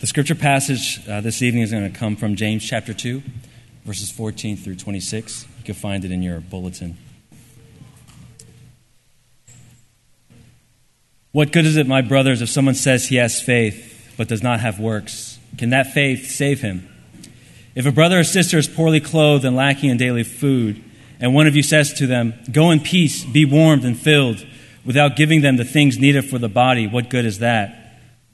The scripture passage uh, this evening is going to come from James chapter 2, verses 14 through 26. You can find it in your bulletin. What good is it, my brothers, if someone says he has faith but does not have works? Can that faith save him? If a brother or sister is poorly clothed and lacking in daily food, and one of you says to them, Go in peace, be warmed and filled, without giving them the things needed for the body, what good is that?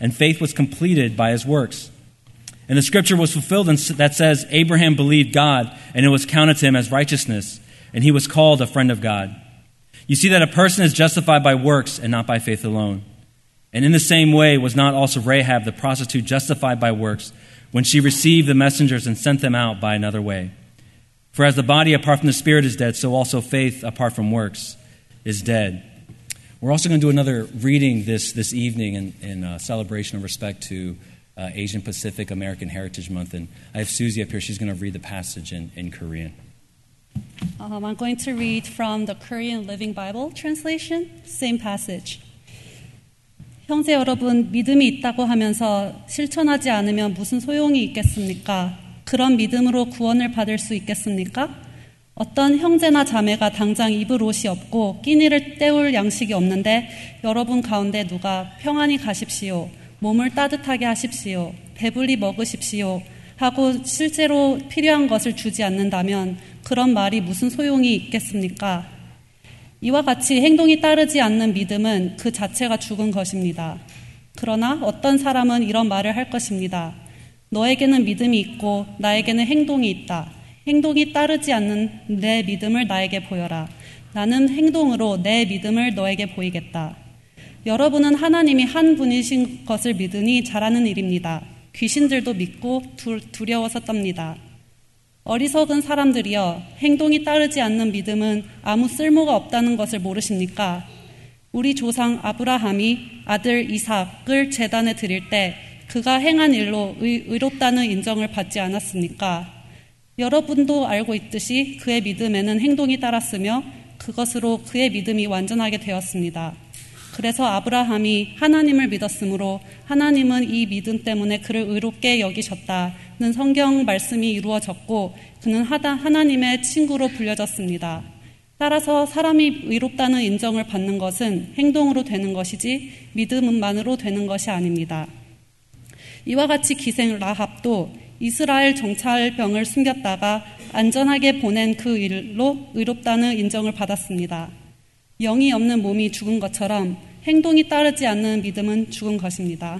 and faith was completed by his works. And the scripture was fulfilled that says, Abraham believed God, and it was counted to him as righteousness, and he was called a friend of God. You see that a person is justified by works and not by faith alone. And in the same way, was not also Rahab the prostitute justified by works when she received the messengers and sent them out by another way? For as the body apart from the spirit is dead, so also faith apart from works is dead. We're also going to do another reading this, this evening in, in uh, celebration of respect to uh, Asian Pacific American Heritage Month. And I have Susie up here. She's going to read the passage in, in Korean. Um, I'm going to read from the Korean Living Bible translation, same passage. 형제 여러분, 믿음이 있다고 하면서 실천하지 않으면 무슨 소용이 있겠습니까? 그런 믿음으로 구원을 받을 수 있겠습니까? 어떤 형제나 자매가 당장 입을 옷이 없고 끼니를 때울 양식이 없는데 여러분 가운데 누가 평안히 가십시오. 몸을 따뜻하게 하십시오. 배불리 먹으십시오. 하고 실제로 필요한 것을 주지 않는다면 그런 말이 무슨 소용이 있겠습니까? 이와 같이 행동이 따르지 않는 믿음은 그 자체가 죽은 것입니다. 그러나 어떤 사람은 이런 말을 할 것입니다. 너에게는 믿음이 있고 나에게는 행동이 있다. 행동이 따르지 않는 내 믿음을 나에게 보여라. 나는 행동으로 내 믿음을 너에게 보이겠다. 여러분은 하나님이 한 분이신 것을 믿으니 잘하는 일입니다. 귀신들도 믿고 두려워서 떱니다. 어리석은 사람들이여 행동이 따르지 않는 믿음은 아무 쓸모가 없다는 것을 모르십니까? 우리 조상 아브라함이 아들 이삭을 재단에 드릴 때 그가 행한 일로 의, 의롭다는 인정을 받지 않았습니까? 여러분도 알고 있듯이 그의 믿음에는 행동이 따랐으며 그것으로 그의 믿음이 완전하게 되었습니다. 그래서 아브라함이 하나님을 믿었으므로 하나님은 이 믿음 때문에 그를 의롭게 여기셨다는 성경 말씀이 이루어졌고 그는 하나님의 친구로 불려졌습니다. 따라서 사람이 의롭다는 인정을 받는 것은 행동으로 되는 것이지 믿음만으로 되는 것이 아닙니다. 이와 같이 기생 라합도 이스라엘 정찰병을 숨겼다가 안전하게 보낸 그 일로 의롭다는 인정을 받았습니다. 영이 없는 몸이 죽은 것처럼 행동이 따르지 않는 믿음은 죽은 것입니다.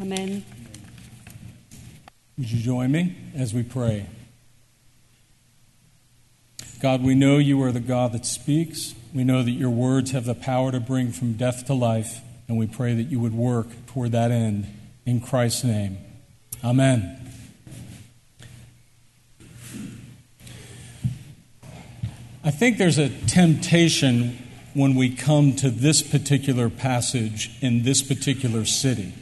아멘. Would you join me as we pray? God, we know you are the God that speaks. We know that your words have the power to bring from death to life, and we pray that you would work toward that end. In Christ's name. Amen. I think there's a temptation when we come to this particular passage in this particular city.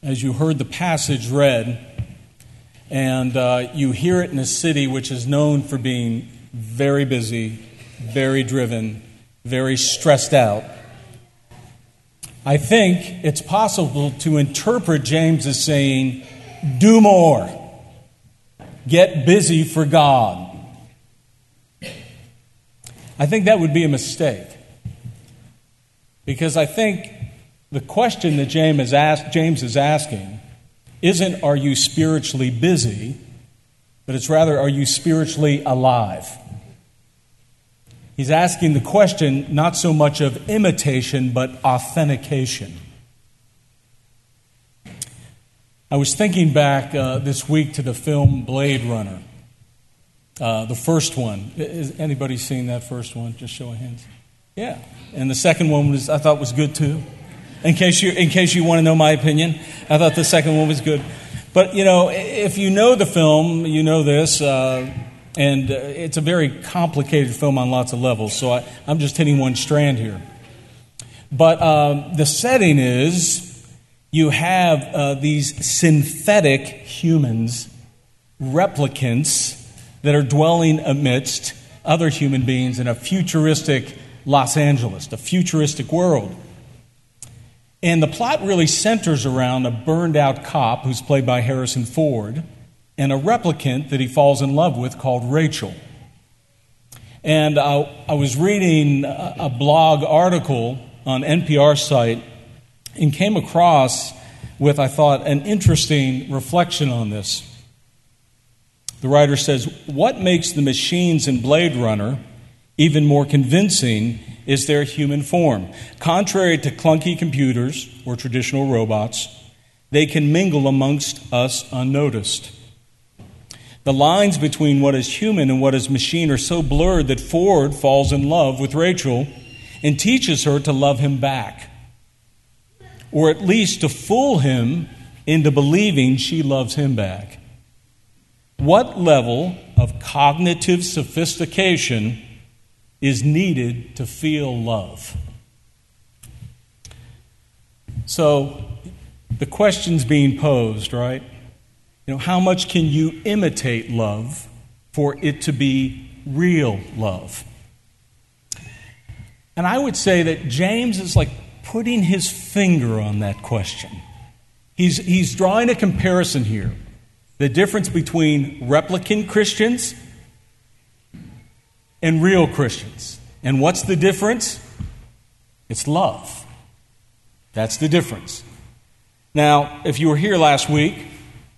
As you heard the passage read, and uh, you hear it in a city which is known for being very busy, very driven, very stressed out. I think it's possible to interpret James as saying, do more, get busy for God. I think that would be a mistake. Because I think the question that James is, ask, James is asking isn't, Are you spiritually busy? but it's rather, Are you spiritually alive? He's asking the question not so much of imitation, but authentication. I was thinking back uh, this week to the film Blade Runner. Uh, the first one. Is anybody seen that first one? Just show of hands. Yeah. And the second one was I thought was good too. in case you in case you want to know my opinion. I thought the second one was good. But you know, if you know the film, you know this, uh, and uh, it's a very complicated film on lots of levels. So I, am just hitting one strand here. But um, the setting is you have uh, these synthetic humans, replicants that are dwelling amidst other human beings in a futuristic Los Angeles, a futuristic world. And the plot really centers around a burned out cop who's played by Harrison Ford and a replicant that he falls in love with called Rachel. And I, I was reading a, a blog article on NPR site and came across with, I thought, an interesting reflection on this. The writer says, What makes the machines in Blade Runner even more convincing is their human form. Contrary to clunky computers or traditional robots, they can mingle amongst us unnoticed. The lines between what is human and what is machine are so blurred that Ford falls in love with Rachel and teaches her to love him back, or at least to fool him into believing she loves him back. What level of cognitive sophistication is needed to feel love? So, the question's being posed, right? You know, how much can you imitate love for it to be real love? And I would say that James is like putting his finger on that question. He's, he's drawing a comparison here the difference between replicant Christians and real Christians. And what's the difference? It's love. That's the difference. Now, if you were here last week,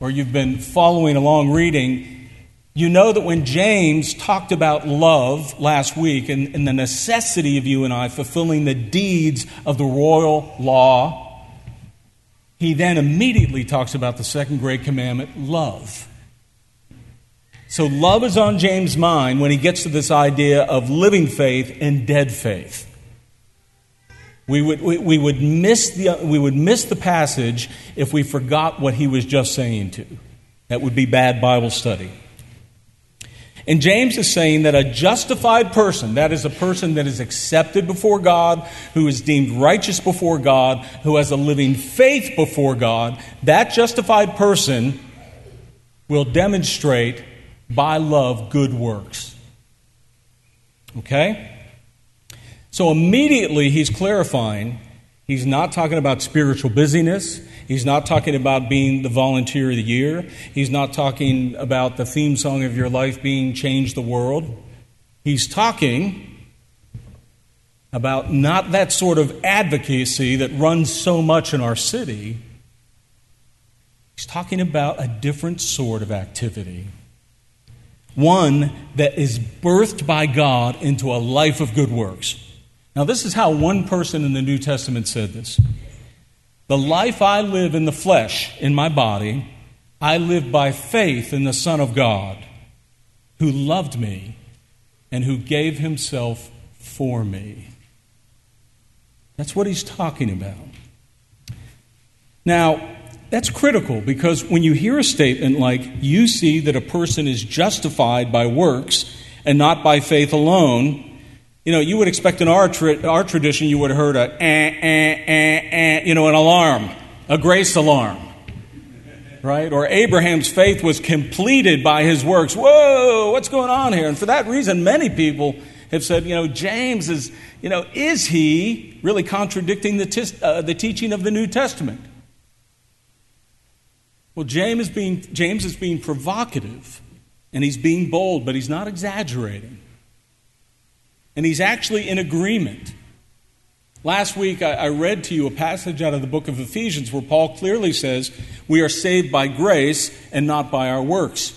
or you've been following along reading, you know that when James talked about love last week and, and, the necessity of you and I fulfilling the deeds of the royal law, he then immediately talks about the second great commandment love. So, love is on James' mind when he gets to this idea of living faith and dead faith. We would, we, we, would miss the, we would miss the passage if we forgot what he was just saying to. That would be bad Bible study. And James is saying that a justified person, that is a person that is accepted before God, who is deemed righteous before God, who has a living faith before God, that justified person will demonstrate by love good works. Okay? So immediately he's clarifying He's not talking about spiritual busyness. He's not talking about being the volunteer of the year. He's not talking about the theme song of your life being Change the World. He's talking about not that sort of advocacy that runs so much in our city. He's talking about a different sort of activity. One that is birthed by God into a life of good works. Now, this is how one person in the New Testament said this The life I live in the flesh, in my body, I live by faith in the Son of God, who loved me and who gave himself for me. That's what he's talking about. Now, that's critical because when you hear a statement like, you see that a person is justified by works and not by faith alone, you know, you would expect in our, tra- our tradition, you would have heard a, eh, eh, eh, eh, you know, an alarm, a grace alarm, right? Or Abraham's faith was completed by his works. Whoa, what's going on here? And for that reason, many people have said, you know, James is, you know, is he really contradicting the, uh, the teaching of the New Testament? Well, James is, being, James is being provocative and he's being bold, but he's not exaggerating and he's actually in agreement. Last week, I, read to you a passage out of the book of Ephesians where Paul clearly says, We are saved by grace and not by our works.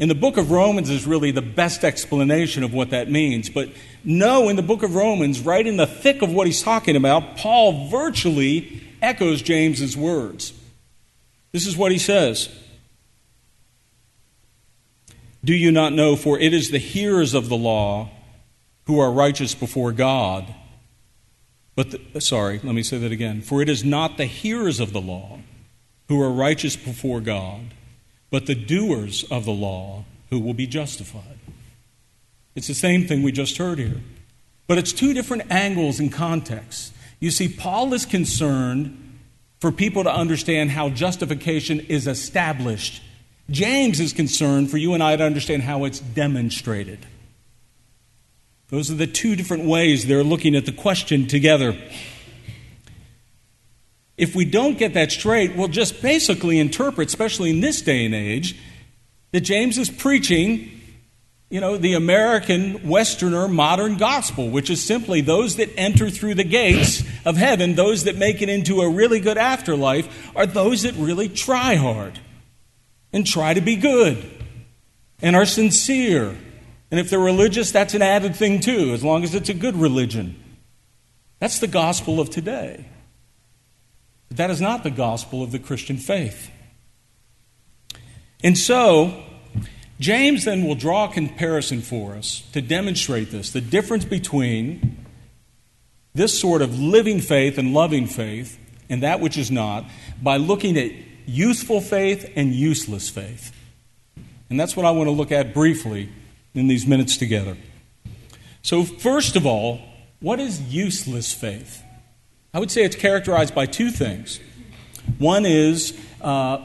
In the book of Romans is really the best explanation of what that means. But no, in the book of Romans, right in the thick of what he's talking about, Paul virtually echoes James's words. This is what he says do you not know? For it is the hearers of the law who are righteous before God. But the, sorry, let me say that again. For it is not the hearers of the law who are righteous before God, but the doers of the law who will be justified. It's the same thing we just heard here. But it's two different angles and contexts. You see, Paul is concerned for people to understand how justification is established. James is concerned for you and I to understand how it's demonstrated. Those are the two different ways they're looking at the question together. If we don't get that straight, we'll just basically interpret, especially in this day and age, that James is preaching, you know, the American Westerner modern gospel, which is simply those that enter through the gates of heaven, those that make it into a really good afterlife, are those that really try hard and try to be good and are sincere and if they're religious, that's an added thing too, as long as it's a good religion. That's the gospel of today. But that is not the gospel of the Christian faith. And so, James then will draw a comparison for us to demonstrate this the difference between this sort of living faith and loving faith and that which is not by looking at useful faith and useless faith. And that's what I want to look at briefly in these minutes together. So, first of all, what is useless faith? I would say it's characterized by two things. One is uh,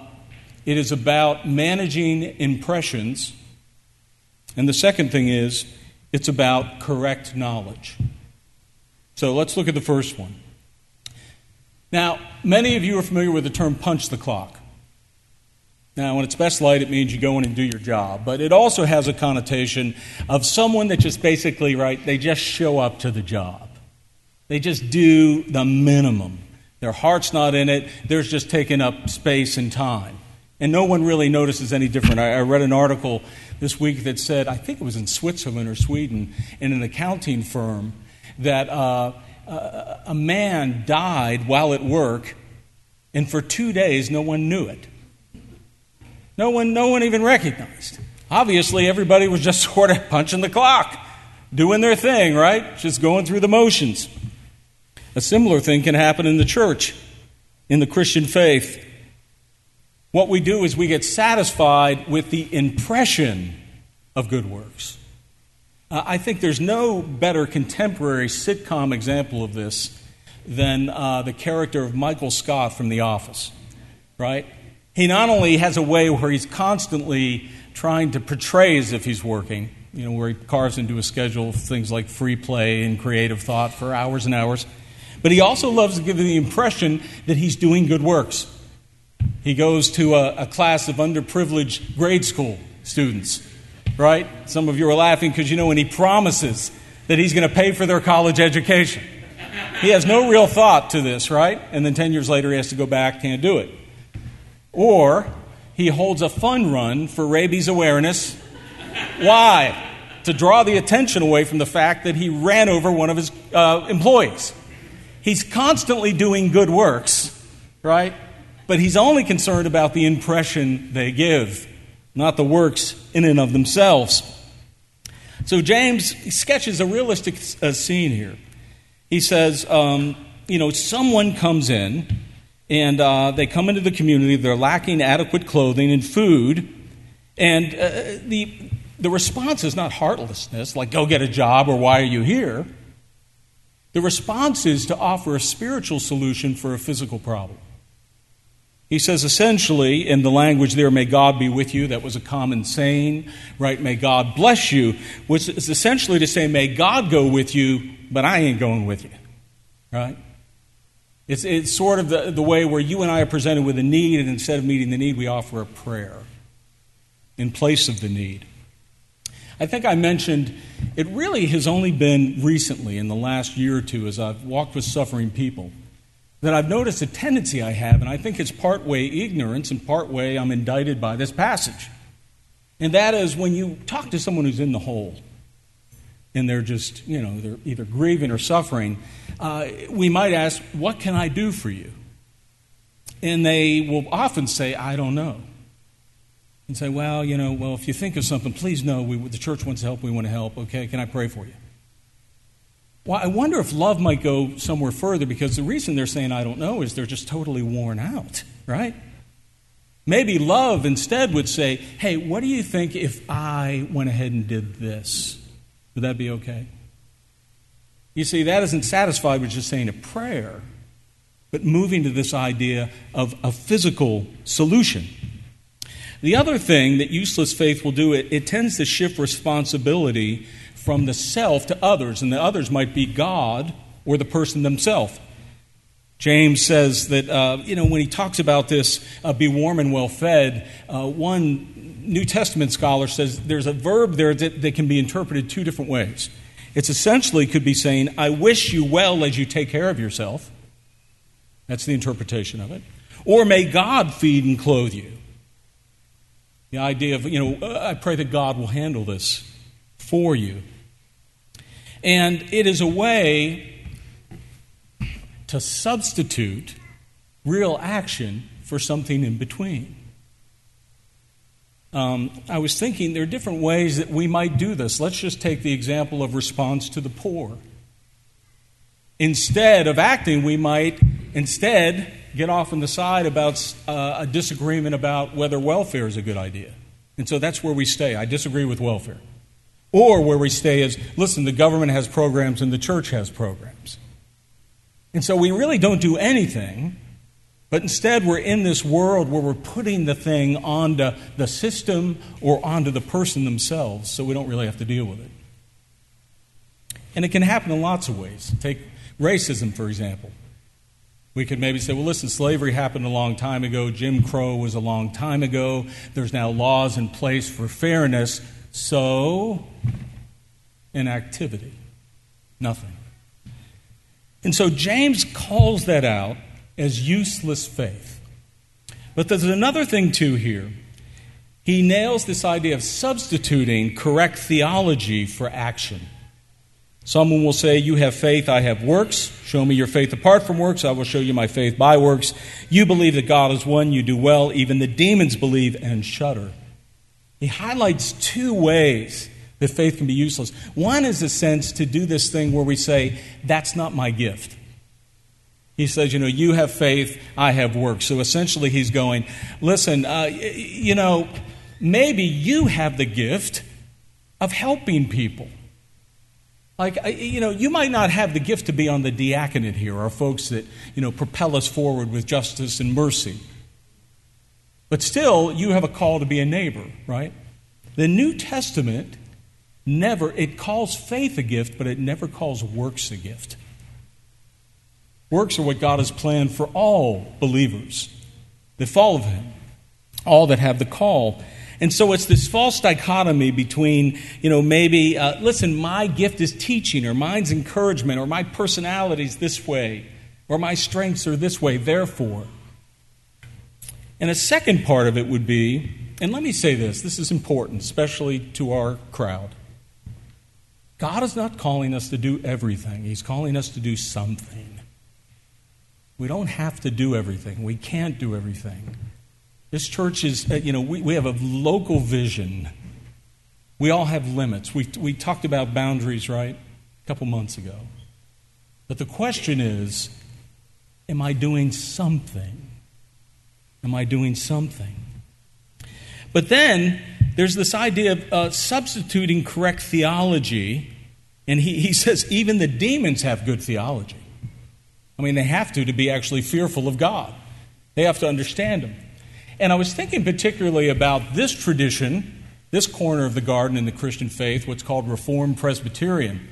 it is about managing impressions, and the second thing is it's about correct knowledge. So let's look at the first one. Now, many of you are familiar with the term punch the clock. Now, when it's best light, it means you go in and do your job. But it also has a connotation of someone that just basically, right, they just show up to the job. They just do the minimum. Their heart's not in it, they're just taking up space and time. And no one really notices any different. I, I read an article this week that said, I think it was in Switzerland or Sweden, in an accounting firm, that uh, a man died while at work, and for two days no one knew it. No one, no one even recognized. Obviously, everybody was just sort of punching the clock, doing their thing, right? Just going through the motions. A similar thing can happen in the church, in the Christian faith. What we do is we get satisfied with the impression of good works. Uh, I think there's no better contemporary sitcom example of this than uh, the character of Michael Scott from The Office, right? He not only has a way where he's constantly trying to portray as if he's working, you know, where he carves into a schedule things like free play and creative thought for hours and hours, but he also loves to give the impression that he's doing good works. He goes to a, a class of underprivileged grade school students, right? Some of you are laughing because you know when he promises that he's going to pay for their college education. He has no real thought to this, right? And then 10 years later, he has to go back, can't do it. Or he holds a fun run for rabies awareness. Why? To draw the attention away from the fact that he ran over one of his uh, employees. He's constantly doing good works, right? But he's only concerned about the impression they give, not the works in and of themselves. So James sketches a realistic uh, scene here. He says, um, you know, someone comes in and uh, they come into the community, they're lacking adequate clothing and food, and uh, the, the response is not heartlessness, like go get a job or why are you here. The response is to offer a spiritual solution for a physical problem. He says essentially, in the language there, may God be with you, that was a common saying, right? May God bless you, which is essentially to say, may God go with you, but I ain't going with you, right? It's, it's sort of the, the way where you and I are presented with a need, and instead of meeting the need, we offer a prayer in place of the need. I think I mentioned it really has only been recently, in the last year or two, as I've walked with suffering people, that I've noticed a tendency I have, and I think it's part way ignorance and part way I'm indicted by this passage. And that is when you talk to someone who's in the hole, and they're just, you know, they're either grieving or suffering, uh, we might ask, What can I do for you? And they will often say, I don't know. And say, Well, you know, well, if you think of something, please know we, the church wants to help, we want to help. Okay, can I pray for you? Well, I wonder if love might go somewhere further because the reason they're saying I don't know is they're just totally worn out, right? Maybe love instead would say, Hey, what do you think if I went ahead and did this? Would that be okay? You see, that isn't satisfied with just saying a prayer, but moving to this idea of a physical solution. The other thing that useless faith will do, it, it tends to shift responsibility from the self to others, and the others might be God or the person themselves. James says that, uh, you know, when he talks about this, uh, be warm and well fed, uh, one New Testament scholar says there's a verb there that, that can be interpreted two different ways. It's essentially could be saying, I wish you well as you take care of yourself. That's the interpretation of it. Or may God feed and clothe you. The idea of, you know, I pray that God will handle this for you. And it is a way to substitute real action for something in between. Um, I was thinking there are different ways that we might do this. Let's just take the example of response to the poor. Instead of acting, we might instead get off on the side about uh, a disagreement about whether welfare is a good idea. And so that's where we stay. I disagree with welfare. Or where we stay is listen, the government has programs and the church has programs. And so we really don't do anything, but instead we're in this world where we're putting the thing onto the system or onto the person themselves, so we don't really have to deal with it. And it can happen in lots of ways. Take racism, for example. We could maybe say, well, listen, slavery happened a long time ago. Jim Crow was a long time ago. There's now laws in place for fairness. So, inactivity. Nothing. And so James calls that out as useless faith. But there's another thing, too, here. He nails this idea of substituting correct theology for action. Someone will say, You have faith, I have works. Show me your faith apart from works, I will show you my faith by works. You believe that God is one, you do well. Even the demons believe and shudder. He highlights two ways that faith can be useless. One is a sense to do this thing where we say, That's not my gift. He says, You know, you have faith, I have works. So essentially, he's going, Listen, uh, you know, maybe you have the gift of helping people. Like, you know, you might not have the gift to be on the diaconate here, or folks that, you know, propel us forward with justice and mercy. But still, you have a call to be a neighbor, right? The New Testament never, it calls faith a gift, but it never calls works a gift. Works are what God has planned for all believers that follow Him, all that have the call. And so it's this false dichotomy between, you know, maybe, uh, listen, my gift is teaching, or mine's encouragement, or my personality's this way, or my strengths are this way, therefore. And a second part of it would be, and let me say this, this is important, especially to our crowd. God is not calling us to do everything, He's calling us to do something. We don't have to do everything, we can't do everything. This church is, uh, you know, we, we have a local vision. We all have limits. We, we talked about boundaries, right? A couple months ago. But the question is am I doing something? Am I doing something? But then there's this idea of uh, substituting correct theology. And he, he says even the demons have good theology. I mean, they have to to be actually fearful of God, they have to understand Him. And I was thinking particularly about this tradition, this corner of the garden in the Christian faith, what's called Reformed Presbyterian.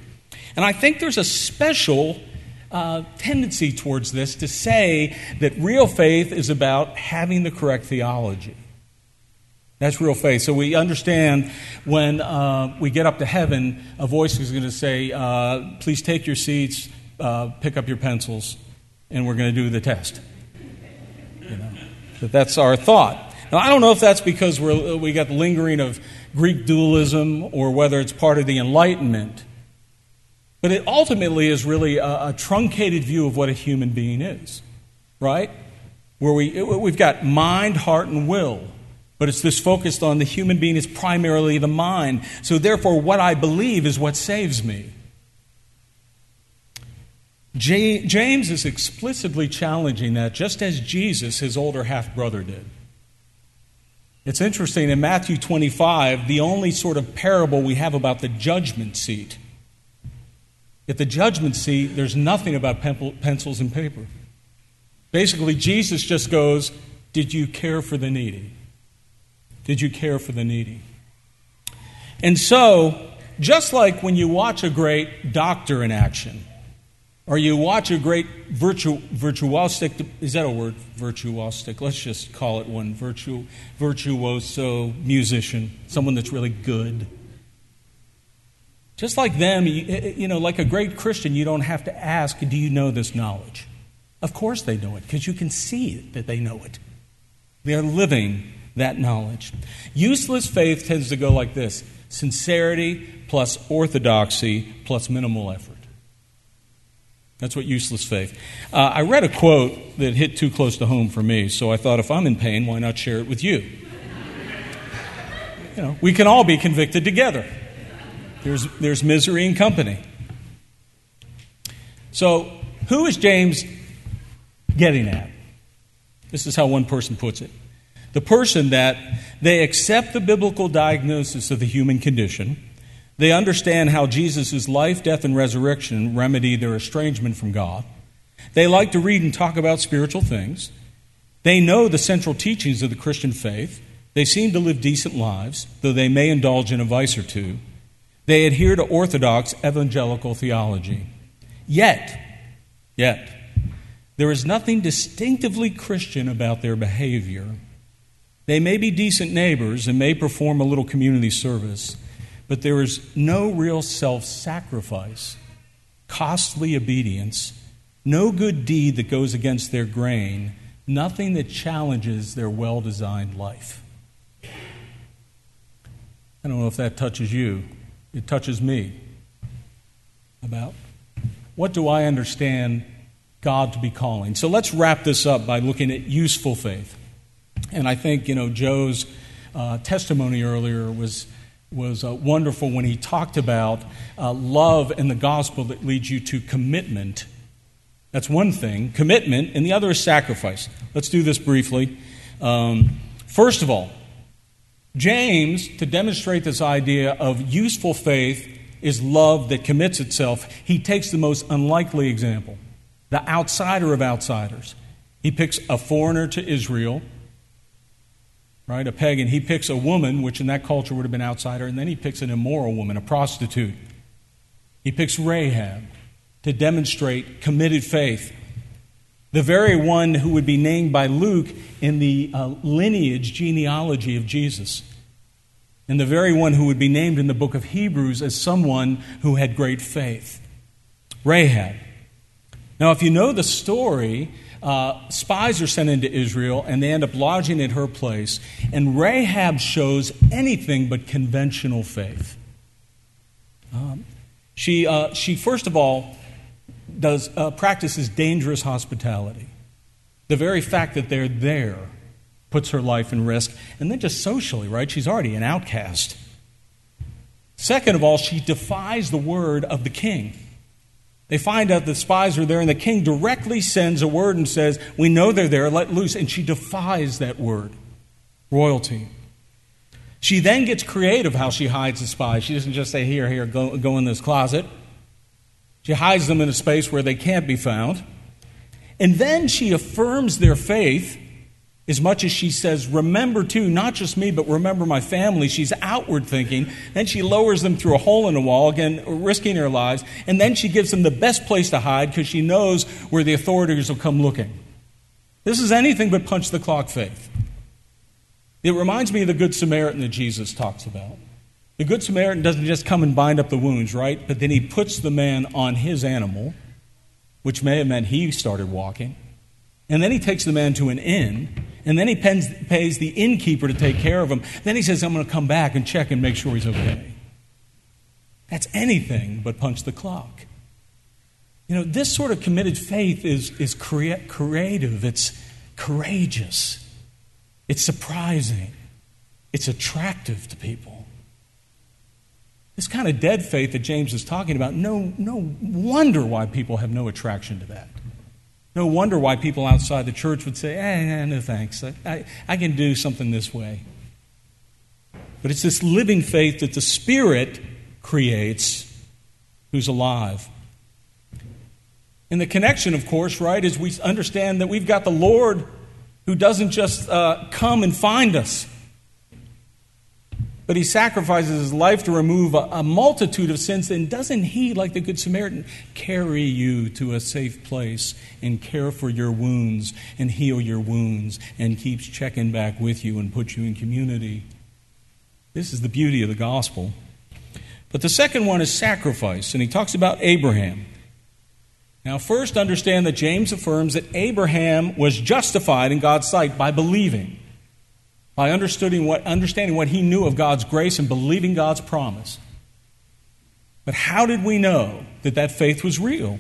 And I think there's a special uh, tendency towards this to say that real faith is about having the correct theology. That's real faith. So we understand when uh, we get up to heaven, a voice is going to say, uh, Please take your seats, uh, pick up your pencils, and we're going to do the test. You know? that that's our thought. Now, I don't know if that's because we're, we got the lingering of Greek dualism or whether it's part of the Enlightenment, but it ultimately is really a, a truncated view of what a human being is, right? Where we, we've got mind, heart, and will. But it's this focused on the human being is primarily the mind. So, therefore, what I believe is what saves me. James is explicitly challenging that just as Jesus, his older half brother, did. It's interesting, in Matthew 25, the only sort of parable we have about the judgment seat. At the judgment seat, there's nothing about pencils and paper. Basically, Jesus just goes, Did you care for the needy? Did you care for the needy? And so, just like when you watch a great doctor in action, or you watch a great virtu- virtuosic, is that a word? Virtuosic. Let's just call it one. Virtu- virtuoso musician, someone that's really good. Just like them, you, you know, like a great Christian, you don't have to ask, do you know this knowledge? Of course they know it, because you can see that they know it. They're living that knowledge. Useless faith tends to go like this sincerity plus orthodoxy plus minimal effort. That's what useless faith. Uh, I read a quote that hit too close to home for me, so I thought if I'm in pain, why not share it with you? You know, we can all be convicted together. There's, there's misery in company. So, who is James getting at? This is how one person puts it. The person that they accept the biblical diagnosis of the human condition they understand how Jesus' life, death, and resurrection remedy their estrangement from God. They like to read and talk about spiritual things. They know the central teachings of the Christian faith. They seem to live decent lives, though they may indulge in a vice or two. They adhere to orthodox evangelical theology. Yet, yet, there is nothing distinctively Christian about their behavior. They may be decent neighbors and may perform a little community service, but there is no real self sacrifice, costly obedience, no good deed that goes against their grain, nothing that challenges their well designed life. I don't know if that touches you. It touches me. About what do I understand God to be calling? So let's wrap this up by looking at useful faith. And I think, you know, Joe's uh, testimony earlier was was uh, wonderful when he talked about uh, love and the gospel that leads you to commitment. That's one thing, commitment, and the other is sacrifice. Let's do this briefly. Um, first of all, James, to demonstrate this idea of useful faith is love that commits itself, he takes the most unlikely example the outsider of outsiders. He picks a foreigner to Israel right? A pagan. He picks a woman, which in that culture would have been outsider, and then he picks an immoral woman, a prostitute. He picks Rahab to demonstrate committed faith. The very one who would be named by Luke in the uh, lineage, genealogy of Jesus. And the very one who would be named in the book of Hebrews as someone who had great faith. Rahab. Now, if you know the story, uh, spies are sent into Israel and they end up lodging at her place. And Rahab shows anything but conventional faith. Um, she, uh, she, first of all, does, uh, practices dangerous hospitality. The very fact that they're there puts her life in risk. And then just socially, right? She's already an outcast. Second of all, she defies the word of the king. They find out the spies are there, and the king directly sends a word and says, We know they're there, let loose. And she defies that word royalty. She then gets creative how she hides the spies. She doesn't just say, Here, here, go, go in this closet. She hides them in a space where they can't be found. And then she affirms their faith as much as she says, Remember too, not just me, but remember my family. She's outward thinking. Then she lowers them through a hole in a wall, again, risking her lives. And then she gives them the best place to hide because she knows where the authorities will come looking. This is anything but punch the clock faith. It reminds me of the Good Samaritan that Jesus talks about. The Good Samaritan doesn't just come and bind up the wounds, right? But then he puts the man on his animal, which may have meant he started walking. And then he takes the man to an inn and then he pays the innkeeper to take care of him. Then he says, I'm going to come back and check and make sure he's okay. That's anything but punch the clock. You know, this sort of committed faith is, is crea- creative, it's courageous, it's surprising, it's attractive to people. This kind of dead faith that James is talking about, no, no wonder why people have no attraction to that. No wonder why people outside the church would say, eh, no thanks. I, I, I can do something this way. But it's this living faith that the Spirit creates who's alive. And the connection, of course, right, is we understand that we've got the Lord who doesn't just uh, come and find us, but he sacrifices his life to remove a, a multitude of sins. then doesn't he, like the Good Samaritan, carry you to a safe place and care for your wounds and heal your wounds and keeps checking back with you and puts you in community? This is the beauty of the gospel. But the second one is sacrifice, and he talks about Abraham. Now, first, understand that James affirms that Abraham was justified in God's sight by believing, by understanding what, understanding what he knew of God's grace and believing God's promise. But how did we know that that faith was real?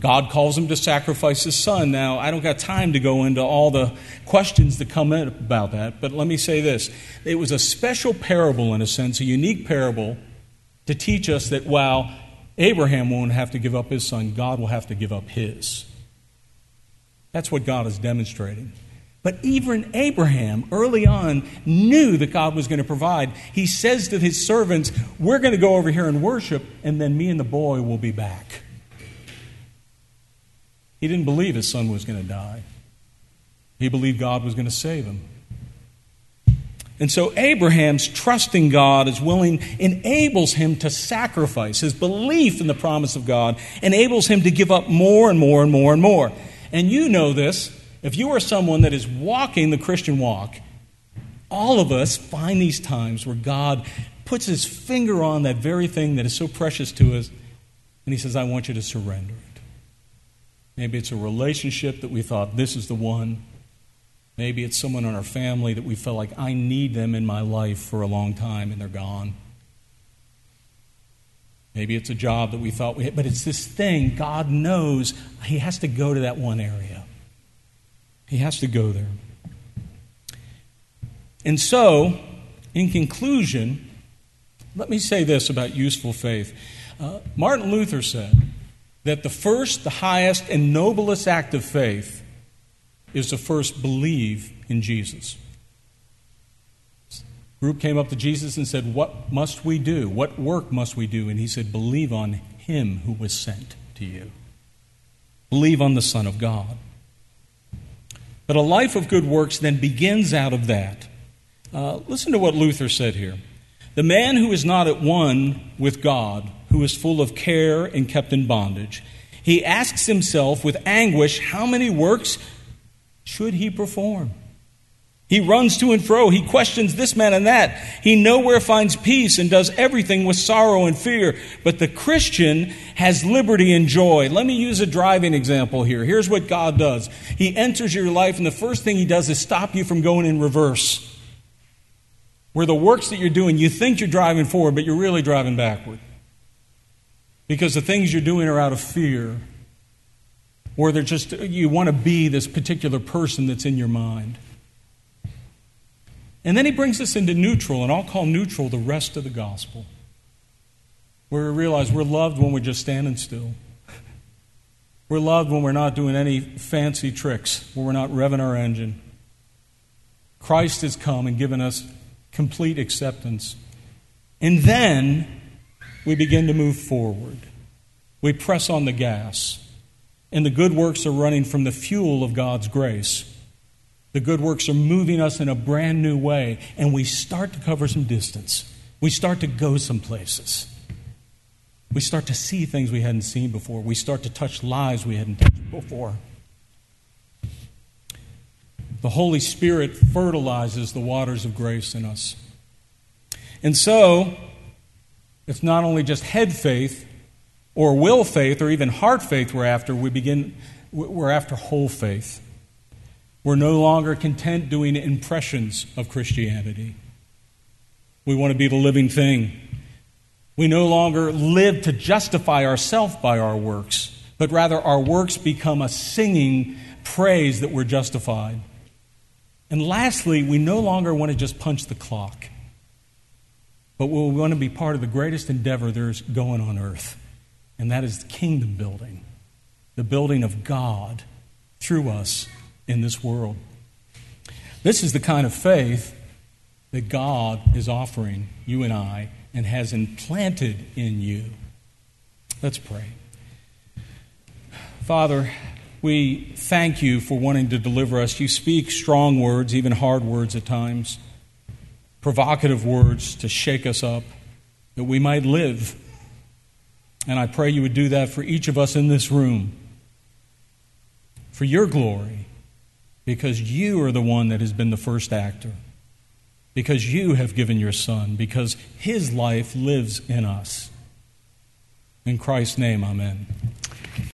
God calls him to sacrifice his son. Now, I don't got time to go into all the questions that come in about that, but let me say this. It was a special parable, in a sense, a unique parable to teach us that while Abraham won't have to give up his son, God will have to give up his. That's what God is demonstrating. But even Abraham, early on, knew that God was going to provide. He says to his servants, We're going to go over here and worship, and then me and the boy will be back. He didn't believe his son was going to die, he believed God was going to save him. And so Abraham's trusting God is willing, enables him to sacrifice. His belief in the promise of God enables him to give up more and more and more and more. And you know this. If you are someone that is walking the Christian walk, all of us find these times where God puts his finger on that very thing that is so precious to us, and he says, I want you to surrender it. Maybe it's a relationship that we thought, this is the one. Maybe it's someone in our family that we felt like I need them in my life for a long time and they're gone. Maybe it's a job that we thought we had, but it's this thing God knows He has to go to that one area. He has to go there. And so, in conclusion, let me say this about useful faith. Uh, Martin Luther said that the first, the highest, and noblest act of faith is to first believe in Jesus. Group came up to Jesus and said, What must we do? What work must we do? And he said, Believe on him who was sent to you. Believe on the Son of God. But a life of good works then begins out of that. Uh, listen to what Luther said here. The man who is not at one with God, who is full of care and kept in bondage, he asks himself with anguish, How many works should he perform? He runs to and fro. He questions this man and that. He nowhere finds peace and does everything with sorrow and fear. But the Christian has liberty and joy. Let me use a driving example here. Here's what God does He enters your life, and the first thing He does is stop you from going in reverse. Where the works that you're doing, you think you're driving forward, but you're really driving backward. Because the things you're doing are out of fear or they're just, you want to be this particular person that's in your mind. And then he brings us into neutral, and I'll call neutral the rest of the gospel, where we realize we're loved when we're just standing still. We're loved when we're not doing any fancy tricks, when we're not revving our engine. Christ has come and given us complete acceptance. And then we begin to move forward. We press on the gas and the good works are running from the fuel of God's grace. The good works are moving us in a brand new way, and we start to cover some distance. We start to go some places. We start to see things we hadn't seen before. We start to touch lives we hadn't touched before. The Holy Spirit fertilizes the waters of grace in us. And so, it's not only just head faith, or will faith or even heart faith we're after, we begin, we're after whole faith. We're no longer content doing impressions of Christianity. We want to be the living thing. We no longer live to justify ourselves by our works, but rather our works become a singing praise that we're justified. And lastly, we no longer want to just punch the clock. but we want to be part of the greatest endeavor there's going on earth, and that is kingdom building, the building of God through us in this world. This is the kind of faith that God is offering you and I and has implanted in you. Let's pray. Father, we thank you for wanting to deliver us. You speak strong words, even hard words at times, provocative words to shake us up, that we might live. And I pray you would do that for each of us in this room, for your glory, because you are the one that has been the first actor, because you have given your Son, because his life lives in us. In Christ's name, amen.